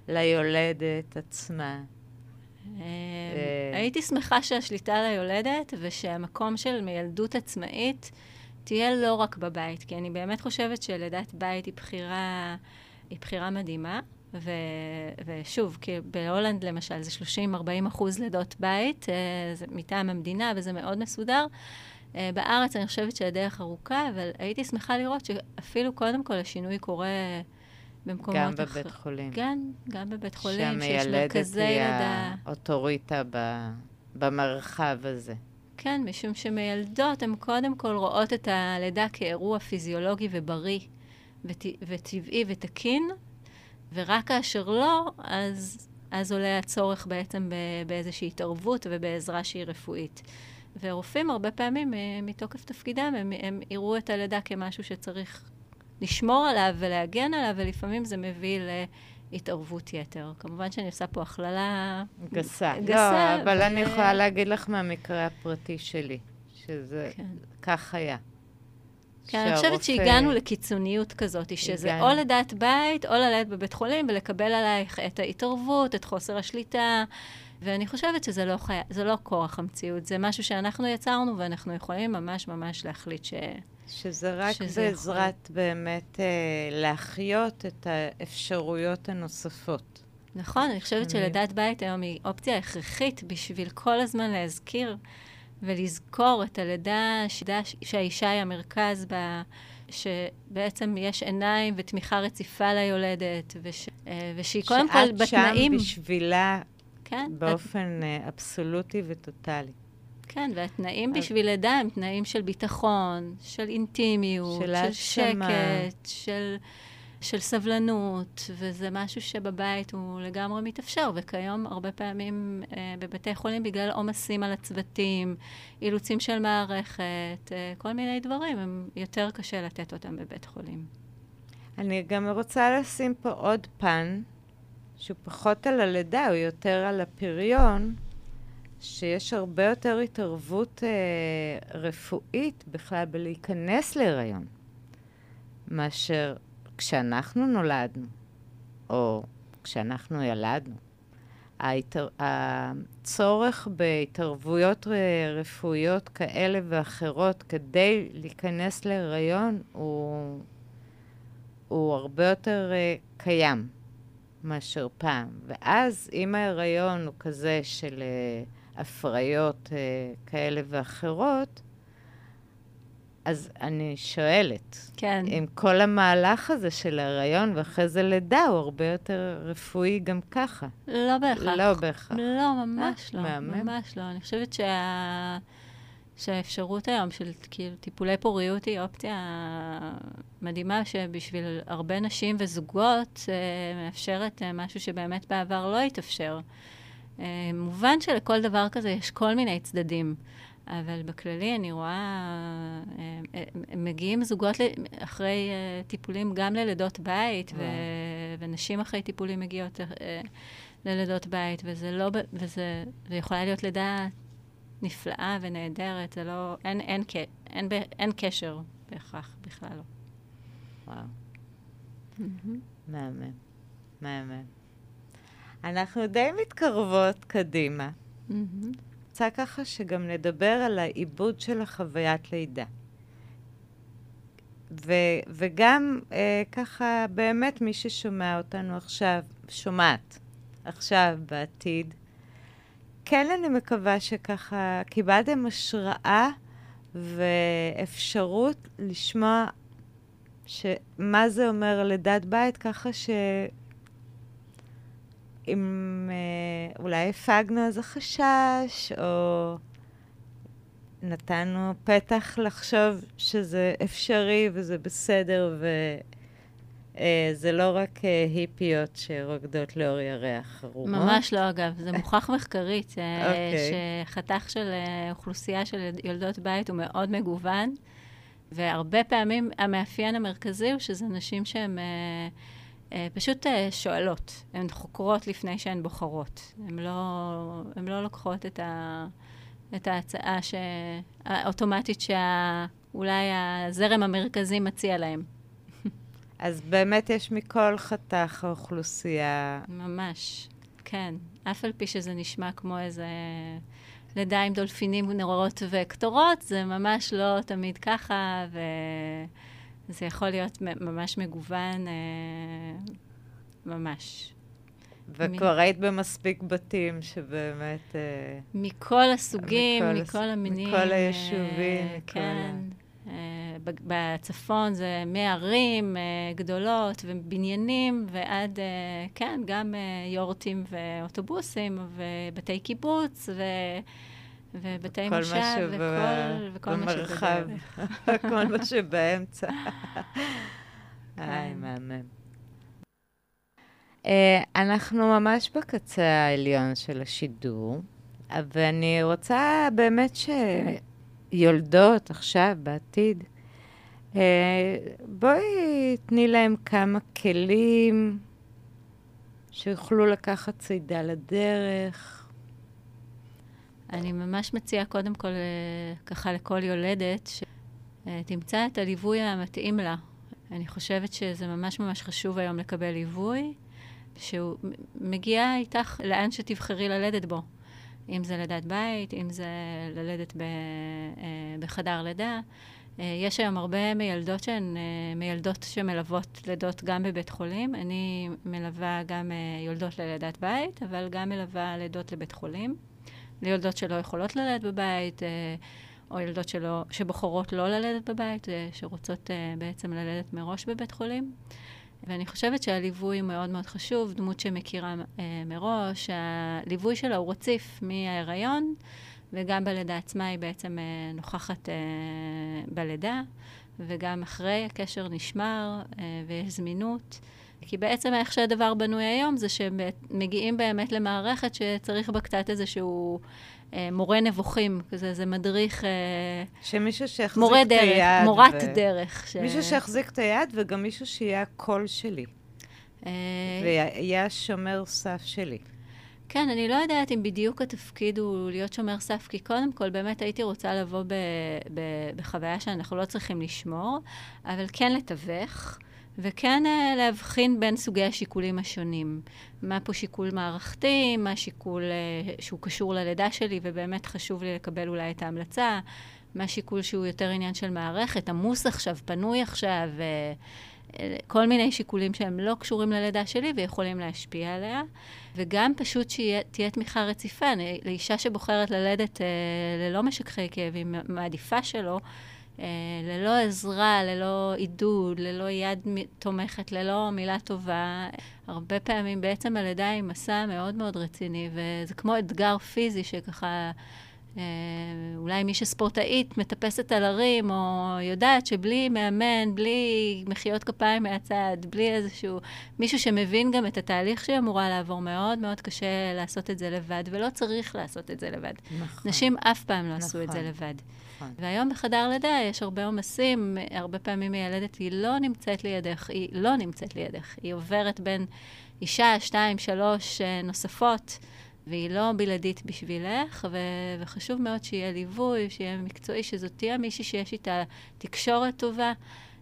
ליולדת עצמה. אה, הייתי שמחה שהשליטה על היולדת ושהמקום של מילדות עצמאית תהיה לא רק בבית, כי אני באמת חושבת שלידת בית היא בחירה, היא בחירה מדהימה. ו, ושוב, כי בהולנד למשל זה 30-40 אחוז לידות בית, אה, זה מטעם המדינה וזה מאוד מסודר. אה, בארץ אני חושבת שהדרך ארוכה, אבל הייתי שמחה לראות שאפילו קודם כל השינוי קורה במקומות גם בבית אח... חולים. כן, גם בבית חולים, שיש מרכזי לידה. שהמיילדת היא האוטוריטה ב... במרחב הזה. כן, משום שמיילדות הן קודם כל רואות את הלידה כאירוע פיזיולוגי ובריא, וט... וטבעי ותקין, ורק כאשר לא, אז, אז עולה הצורך בעצם באיזושהי התערבות ובעזרה שהיא רפואית. ורופאים הרבה פעמים, אה, מתוקף תפקידם, הם, הם יראו את הלידה כמשהו שצריך לשמור עליו ולהגן עליו, ולפעמים זה מביא להתערבות יתר. כמובן שאני עושה פה הכללה גסה. גסה. לא, אבל ו... אני יכולה להגיד לך מהמקרה הפרטי שלי, שזה כן. כך היה. כן, אני חושבת שהגענו לקיצוניות כזאת, שזה הגענו. או לדעת בית, או ללדת בבית חולים ולקבל עלייך את ההתערבות, את חוסר השליטה. ואני חושבת שזה לא, חי... לא כורח המציאות, זה משהו שאנחנו יצרנו ואנחנו יכולים ממש ממש להחליט ש... שזה רק שזה בעזרת יכול... באמת אה, להחיות את האפשרויות הנוספות. נכון, אני חושבת שלדת בית היום היא אופציה הכרחית בשביל כל הזמן להזכיר ולזכור את הלידה, שהאישה היא המרכז שבעצם יש עיניים ותמיכה רציפה ליולדת, וש, אה, ושהיא קודם כל בתנאים... שאת שם בשבילה כן, באופן את... אבסולוטי וטוטאלי. כן, והתנאים אז... בשביל לידה הם תנאים של ביטחון, של אינטימיות, של, של שקט, של... של סבלנות, וזה משהו שבבית הוא לגמרי מתאפשר, וכיום הרבה פעמים אה, בבתי חולים, בגלל עומסים על הצוותים, אילוצים של מערכת, אה, כל מיני דברים, הם יותר קשה לתת אותם בבית חולים. אני גם רוצה לשים פה עוד פן, שהוא פחות על הלידה, הוא יותר על הפריון, שיש הרבה יותר התערבות אה, רפואית בכלל בלהיכנס להיריון, מאשר כשאנחנו נולדנו, או כשאנחנו ילדנו, ההתר... הצורך בהתערבויות רפואיות כאלה ואחרות כדי להיכנס להיריון הוא, הוא הרבה יותר uh, קיים מאשר פעם. ואז אם ההיריון הוא כזה של uh, הפריות uh, כאלה ואחרות, אז אני שואלת, כן. אם כל המהלך הזה של ההיריון ואחרי זה לידה הוא הרבה יותר רפואי גם ככה. לא בהכרח. לא בהכרח. לא, ממש לא. מהמם. ממש לא. אני חושבת שה... שהאפשרות היום של כאילו, טיפולי פוריות היא אופציה מדהימה, שבשביל הרבה נשים וזוגות אה, מאפשרת אה, משהו שבאמת בעבר לא התאפשר. מובן שלכל דבר כזה יש כל מיני צדדים. אבל בכללי אני רואה, אה, אה, מגיעים זוגות אחרי אה, טיפולים גם ללידות בית, ו, ונשים אחרי טיפולים מגיעות ללידות בית, וזה לא, וזה, זה יכולה להיות לידה נפלאה ונהדרת, זה לא, אין, אין, אין, אין, אין קשר בהכרח, בכלל לא. וואו. מהמם, מהמם. אנחנו די מתקרבות קדימה. Mm-hmm. רוצה ככה שגם נדבר על העיבוד של החוויית לידה. ו, וגם אה, ככה, באמת, מי ששומע אותנו עכשיו, שומעת עכשיו, בעתיד, כן, אני מקווה שככה קיבלתם השראה ואפשרות לשמוע מה זה אומר לידת בית, ככה ש... אם אה, אולי הפגנו איזה חשש, או נתנו פתח לחשוב שזה אפשרי וזה בסדר, וזה אה, לא רק אה, היפיות שרוקדות לאור ירח ערומות. ממש לא, אגב. זה מוכח מחקרית, okay. אוקיי. שחתך של אוכלוסייה של יולדות בית הוא מאוד מגוון, והרבה פעמים המאפיין המרכזי הוא שזה נשים שהן... אה, פשוט אה, שואלות. הן חוקרות לפני שהן בוחרות. הן לא, הן לא לוקחות את, ה, את ההצעה ש, האוטומטית שאולי הזרם המרכזי מציע להן. אז באמת יש מכל חתך האוכלוסייה. ממש, כן. אף על פי שזה נשמע כמו איזה לידה עם דולפינים, נרורות וקטורות, זה ממש לא תמיד ככה, ו... זה יכול להיות ממש מגוון, אה, ממש. וכבר מ... היית במספיק בתים שבאמת... אה, מכל הסוגים, מכל, מכל הס... המינים. מכל היישובים. אה, כן. ה... בצפון זה מערים גדולות ובניינים, ועד, כן, גם יורטים ואוטובוסים ובתי קיבוץ, ו... ובתי מושב, וכל, וכל מה שבדרך. כל מה שבאמצע. היי, כן. מהמם. Uh, אנחנו ממש בקצה העליון של השידור, ואני רוצה באמת שיולדות עכשיו, בעתיד, uh, בואי תני להם כמה כלים שיוכלו לקחת צידה לדרך, אני ממש מציעה קודם כל, אה, ככה לכל יולדת, שתמצא את הליווי המתאים לה. אני חושבת שזה ממש ממש חשוב היום לקבל ליווי, שהוא מגיע איתך לאן שתבחרי ללדת בו. אם זה לידת בית, אם זה ללדת ב, אה, בחדר לידה. אה, יש היום הרבה מיילדות שהן מיילדות שמלוות לידות גם בבית חולים. אני מלווה גם יולדות ללידת בית, אבל גם מלווה לידות לבית חולים. ליולדות שלא יכולות ללדת בבית, אה, או ילדות שלא, שבוחרות לא ללדת בבית, שרוצות בעצם ללדת מראש בבית חולים. ואני חושבת שהליווי מאוד מאוד חשוב, דמות שמכירה מראש, הליווי שלה הוא רציף מההיריון, וגם בלידה עצמה היא בעצם נוכחת בלידה. וגם אחרי הקשר נשמר אה, ויש זמינות. כי בעצם איך שהדבר בנוי היום זה שהם מגיעים באמת למערכת שצריך בה קצת איזשהו אה, מורה נבוכים, כזה, זה מדריך... אה, שמישהו שיחזיק את דרך, היד. מורת ו... דרך. ש... מישהו שיחזיק את היד וגם מישהו שיהיה הקול שלי. אה... ויהיה השומר סף שלי. כן, אני לא יודעת אם בדיוק התפקיד הוא להיות שומר סף, כי קודם כל באמת הייתי רוצה לבוא ב, ב, בחוויה שאנחנו לא צריכים לשמור, אבל כן לתווך. וכן uh, להבחין בין סוגי השיקולים השונים. מה פה שיקול מערכתי, מה שיקול uh, שהוא קשור ללידה שלי, ובאמת חשוב לי לקבל אולי את ההמלצה, מה שיקול שהוא יותר עניין של מערכת, עמוס עכשיו, פנוי עכשיו, uh, כל מיני שיקולים שהם לא קשורים ללידה שלי ויכולים להשפיע עליה. וגם פשוט שתהיה תמיכה רציפה. לאישה שבוחרת ללדת אה, ללא משככי כאבים, מעדיפה שלא, אה, ללא עזרה, ללא עידוד, ללא יד תומכת, ללא מילה טובה. הרבה פעמים בעצם הלידה היא מסע מאוד מאוד רציני, וזה כמו אתגר פיזי שככה... אה, אולי מי שספורטאית מטפסת על הרים, או יודעת שבלי מאמן, בלי מחיאות כפיים מהצד, בלי איזשהו... מישהו שמבין גם את התהליך שהיא אמורה לעבור, מאוד מאוד קשה לעשות את זה לבד, ולא צריך לעשות את זה לבד. נכון. נשים אף פעם לא נכון. עשו את זה נכון. לבד. נכון. והיום בחדר לידה יש הרבה עומסים, הרבה פעמים מיילדת היא לא נמצאת לידך, היא לא נמצאת לידך, היא עוברת בין אישה, שתיים, שלוש אה, נוספות. והיא לא בלעדית בשבילך, ו- וחשוב מאוד שיהיה ליווי, שיהיה מקצועי, שזאת תהיה מישהי שיש איתה תקשורת טובה,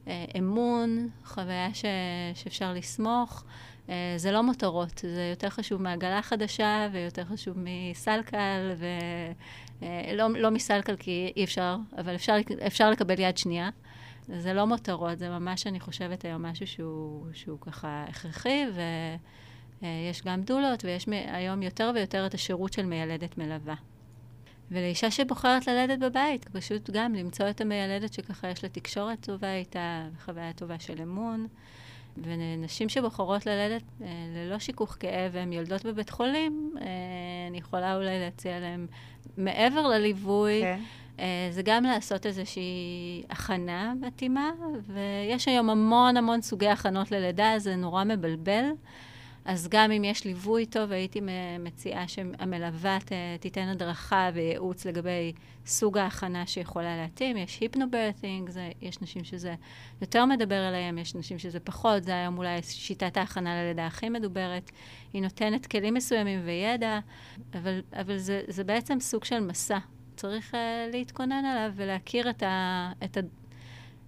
אה, אמון, חוויה ש- שאפשר לסמוך. אה, זה לא מותרות, זה יותר חשוב מעגלה חדשה ויותר חשוב מסלקל, ולא לא מסלקל כי אי אפשר, אבל אפשר, אפשר לקבל יד שנייה. זה לא מותרות, זה ממש, אני חושבת, היום משהו שהוא, שהוא ככה הכרחי, ו... אה, גם דולות, ויש היום יותר ויותר את השירות של מיילדת מלווה. ולאישה שבוחרת ללדת בבית, פשוט גם למצוא את המיילדת שככה יש לה תקשורת טובה איתה, וחוויה טובה של אמון. ונשים שבוחרות ללדת אה, ללא שיכוך כאב והן יולדות בבית חולים, אה, אני יכולה אולי להציע להן, מעבר לליווי, okay. כן. אה, זה גם לעשות איזושהי הכנה מתאימה, ויש היום המון המון סוגי הכנות ללידה, זה נורא מבלבל. אז גם אם יש ליווי טוב, הייתי מציעה שהמלווה תיתן הדרכה וייעוץ לגבי סוג ההכנה שיכולה להתאים. יש היפנוברת'ינג, יש נשים שזה יותר מדבר אליהם, יש נשים שזה פחות, זה היום אולי שיטת ההכנה ללידה הכי מדוברת. היא נותנת כלים מסוימים וידע, אבל, אבל זה, זה בעצם סוג של מסע. צריך uh, להתכונן עליו ולהכיר את, ה, את, ה,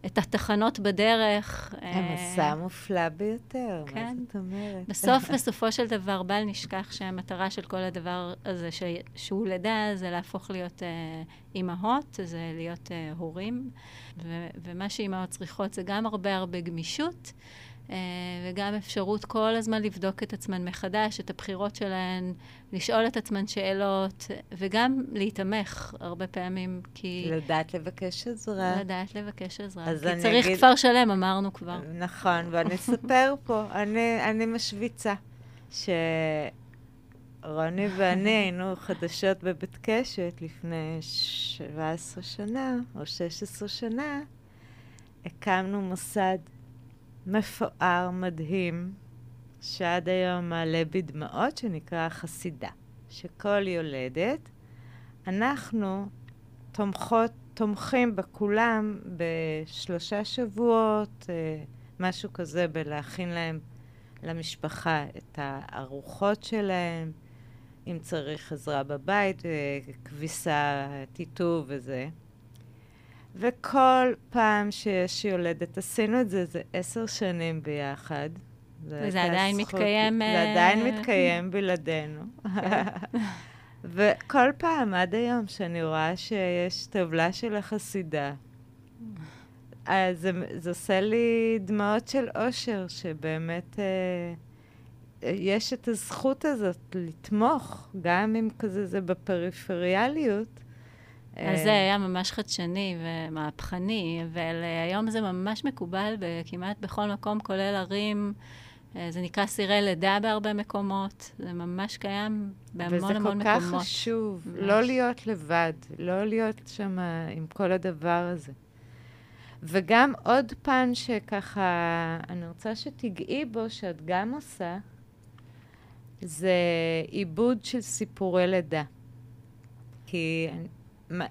את התחנות בדרך. המסע אה, המופלא ביותר, כן. מה זאת אומרת? בסוף, בסופו של דבר, בל נשכח שהמטרה של כל הדבר הזה, ש... שהוא לידה, זה להפוך להיות אה, אימהות, זה להיות אה, הורים, ו... ומה שאימהות צריכות זה גם הרבה הרבה גמישות. אה, וגם אפשרות כל הזמן לבדוק את עצמן מחדש, את הבחירות שלהן, לשאול את עצמן שאלות, וגם להתמך הרבה פעמים, כי... לדעת לבקש עזרה. לדעת לבקש עזרה. כי צריך אגיד... כפר שלם, אמרנו כבר. נכון, ואני אספר פה, אני, אני משוויצה, שרוני ואני היינו חדשות בבית קשת לפני 17 שנה, או 16 שנה, הקמנו מוסד מפואר, מדהים, שעד היום מעלה בי דמעות, שנקרא חסידה. שכל יולדת, אנחנו תומכות, תומכים בכולם בשלושה שבועות, אה, משהו כזה, בלהכין להם, למשפחה, את הארוחות שלהם, אם צריך עזרה בבית, אה, כביסה, טיטוב וזה. וכל פעם שיש יולדת, עשינו את זה, זה עשר שנים ביחד. וזה עדיין זכות, מתקיים... זה עדיין אה, מתקיים בלעדינו. כן. וכל פעם, עד היום, שאני רואה שיש טבלה של החסידה, אז זה, זה עושה לי דמעות של אושר, שבאמת אה, יש את הזכות הזאת לתמוך, גם אם כזה זה בפריפריאליות, אז זה היה ממש חדשני ומהפכני, והיום זה ממש מקובל כמעט בכל מקום, כולל ערים. זה נקרא סירי לידה בהרבה מקומות, זה ממש קיים בהמון המון מקומות. וזה כל כך חשוב, ממש. לא להיות לבד, לא להיות שם עם כל הדבר הזה. וגם עוד פן שככה, אני רוצה שתגעי בו, שאת גם עושה, זה עיבוד של סיפורי לידה. כי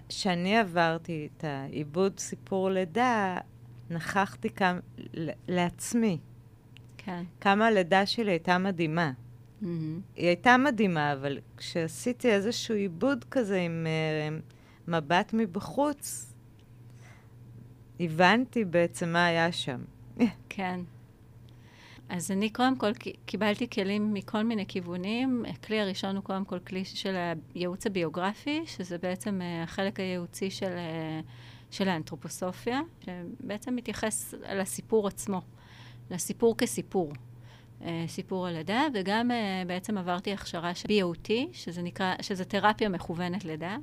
כשאני עברתי את העיבוד סיפור לידה, נכחתי כאן לעצמי. כן. כמה הלידה שלי הייתה מדהימה. Mm-hmm. היא הייתה מדהימה, אבל כשעשיתי איזשהו עיבוד כזה עם uh, מבט מבחוץ, הבנתי בעצם מה היה שם. כן. אז אני קודם כל קיבלתי כלים מכל מיני כיוונים. הכלי הראשון הוא קודם כל כלי של הייעוץ הביוגרפי, שזה בעצם uh, החלק הייעוצי של, uh, של האנתרופוסופיה, שבעצם מתייחס לסיפור עצמו, לסיפור כסיפור. Uh, סיפור הלידה, וגם uh, בעצם עברתי הכשרה של BOT, שזה נקרא, שזה תרפיה מכוונת לידה.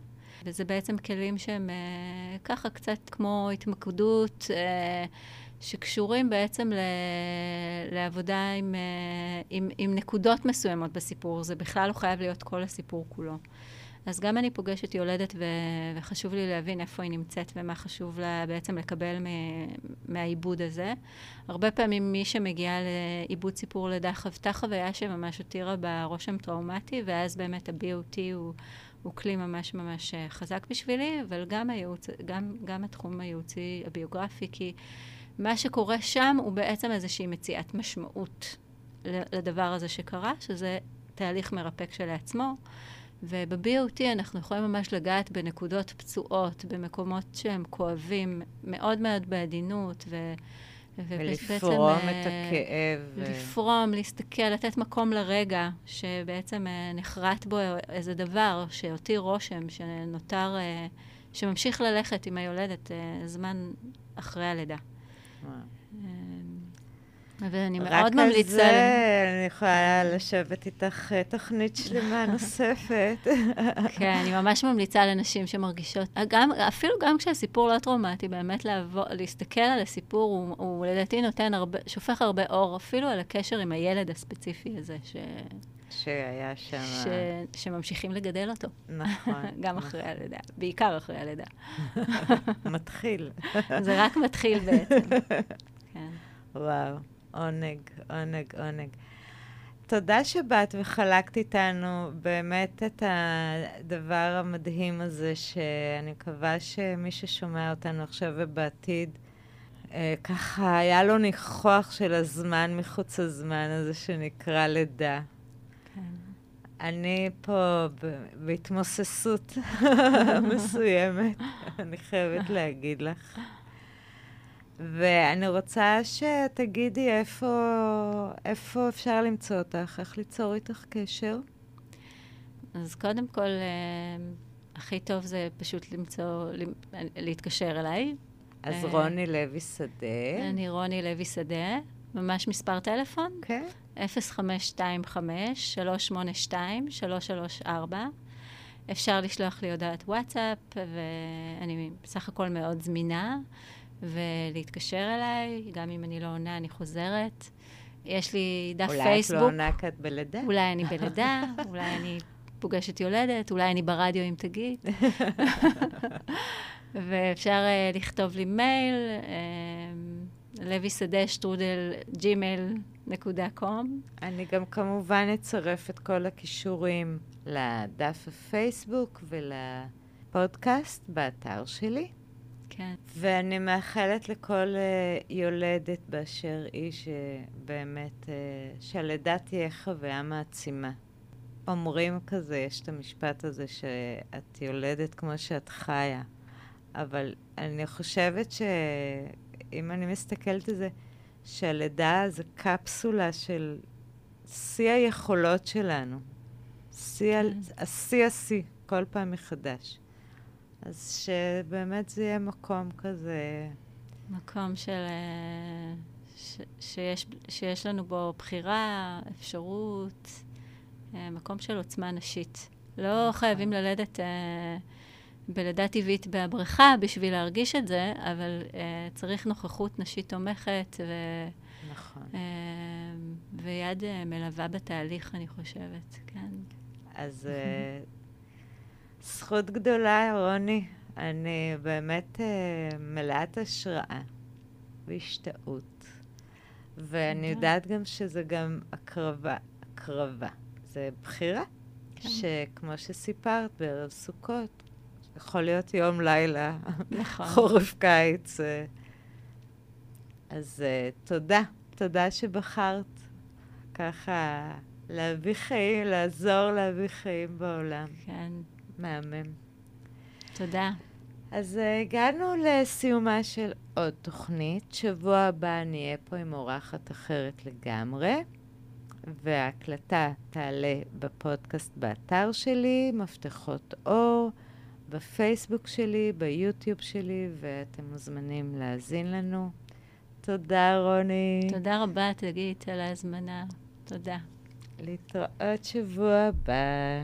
וזה בעצם כלים שהם uh, ככה קצת כמו התמקדות, uh, שקשורים בעצם ל, לעבודה עם, uh, עם, עם נקודות מסוימות בסיפור. זה בכלל לא חייב להיות כל הסיפור כולו. אז גם אני פוגשת יולדת, ו... וחשוב לי להבין איפה היא נמצאת ומה חשוב לה בעצם לקבל מ... מהעיבוד הזה. הרבה פעמים מי שמגיעה לעיבוד סיפור לידה חוותה חוויה שממש הותירה בה רושם טראומטי, ואז באמת ה-BOT הוא, הוא כלי ממש ממש אה, חזק בשבילי, אבל גם, הייעוץ, גם, גם התחום הייעוצי הביוגרפי, כי מה שקורה שם הוא בעצם איזושהי מציאת משמעות לדבר הזה שקרה, שזה תהליך מרפא כשלעצמו. וב-BOT אנחנו יכולים ממש לגעת בנקודות פצועות, במקומות שהם כואבים, מאוד מאוד בעדינות, ו... ולפרום את אה, הכאב. לפרום, להסתכל, לתת מקום לרגע שבעצם אה, נחרט בו איזה דבר שהותיר רושם, שנותר, אה, שממשיך ללכת עם היולדת זמן אחרי הלידה. ואני מאוד ממליצה... רק על זה אני יכולה לשבת איתך אה, תוכנית שלמה נוספת. כן, אני ממש ממליצה לנשים שמרגישות, גם, אפילו גם כשהסיפור לא טראומטי, באמת לעבור, להסתכל על הסיפור, הוא, הוא לדעתי נותן הרבה, שופך הרבה אור, אפילו על הקשר עם הילד הספציפי הזה, ש... שהיה שם... ש... שממשיכים לגדל אותו. נכון. גם נכון. אחרי הלידה, בעיקר אחרי הלידה. מתחיל. זה רק מתחיל בעצם. כן. וואו. עונג, עונג, עונג. תודה שבאת וחלקת איתנו באמת את הדבר המדהים הזה, שאני מקווה שמי ששומע אותנו עכשיו ובעתיד, אה, ככה היה לו ניחוח של הזמן מחוץ לזמן הזה שנקרא לידה. אני פה בהתמוססות מסוימת, אני חייבת להגיד לך. ואני רוצה שתגידי איפה, איפה אפשר למצוא אותך, איך ליצור איתך קשר. אז קודם כל, אה, הכי טוב זה פשוט למצוא, להתקשר אליי. אז אה, רוני לוי שדה. אני רוני לוי שדה, ממש מספר טלפון. כן. Okay. 0525-382-334. אפשר לשלוח לי הודעת וואטסאפ, ואני בסך הכל מאוד זמינה. ולהתקשר אליי, גם אם אני לא עונה, אני חוזרת. יש לי דף אולי פייסבוק. אולי את לא עונה כי את בלידה. אולי אני בלידה, אולי אני פוגשת יולדת, אולי אני ברדיו עם תגיד. ואפשר uh, לכתוב לי מייל, uh, לוי שדה שטרודל ג'ימייל נקודה קום. אני גם כמובן אצרף את כל הכישורים לדף הפייסבוק ולפודקאסט באתר שלי. כן. ואני מאחלת לכל uh, יולדת באשר היא שבאמת, uh, שהלידה תהיה חוויה מעצימה. אומרים כזה, יש את המשפט הזה שאת יולדת כמו שאת חיה, אבל אני חושבת שאם אני מסתכלת על זה, שהלידה זה קפסולה של שיא היכולות שלנו. שיא, כן. השיא השיא, כל פעם מחדש. אז שבאמת זה יהיה מקום כזה... מקום של... אה, ש, שיש, שיש לנו בו בחירה, אפשרות, אה, מקום של עוצמה נשית. לא נכון. חייבים ללדת אה, בלידה טבעית בבריכה בשביל להרגיש את זה, אבל uh, צריך נוכחות נשית תומכת ו... נכון. uh, ויד uh, מלווה בתהליך, אני חושבת, כן. אז uh, זכות גדולה, רוני. אני באמת uh, מלאת השראה והשתאות. ואני יודעת גם שזה גם הקרבה, הקרבה. זה בחירה. כן. שכמו שסיפרת, בערב סוכות, יכול להיות יום, לילה, נכון. חורף, קיץ. אה. אז uh, תודה, תודה שבחרת ככה להביא חיים, לעזור להביא חיים בעולם. כן. מהמם. תודה. אז uh, הגענו לסיומה של עוד תוכנית. שבוע הבא אני אהיה פה עם אורחת אחרת לגמרי. וההקלטה תעלה בפודקאסט באתר שלי, מפתחות אור, בפייסבוק שלי, ביוטיוב שלי, ואתם מוזמנים להאזין לנו. תודה, רוני. תודה רבה, תגיד, על ההזמנה. תודה. להתראות שבוע הבא.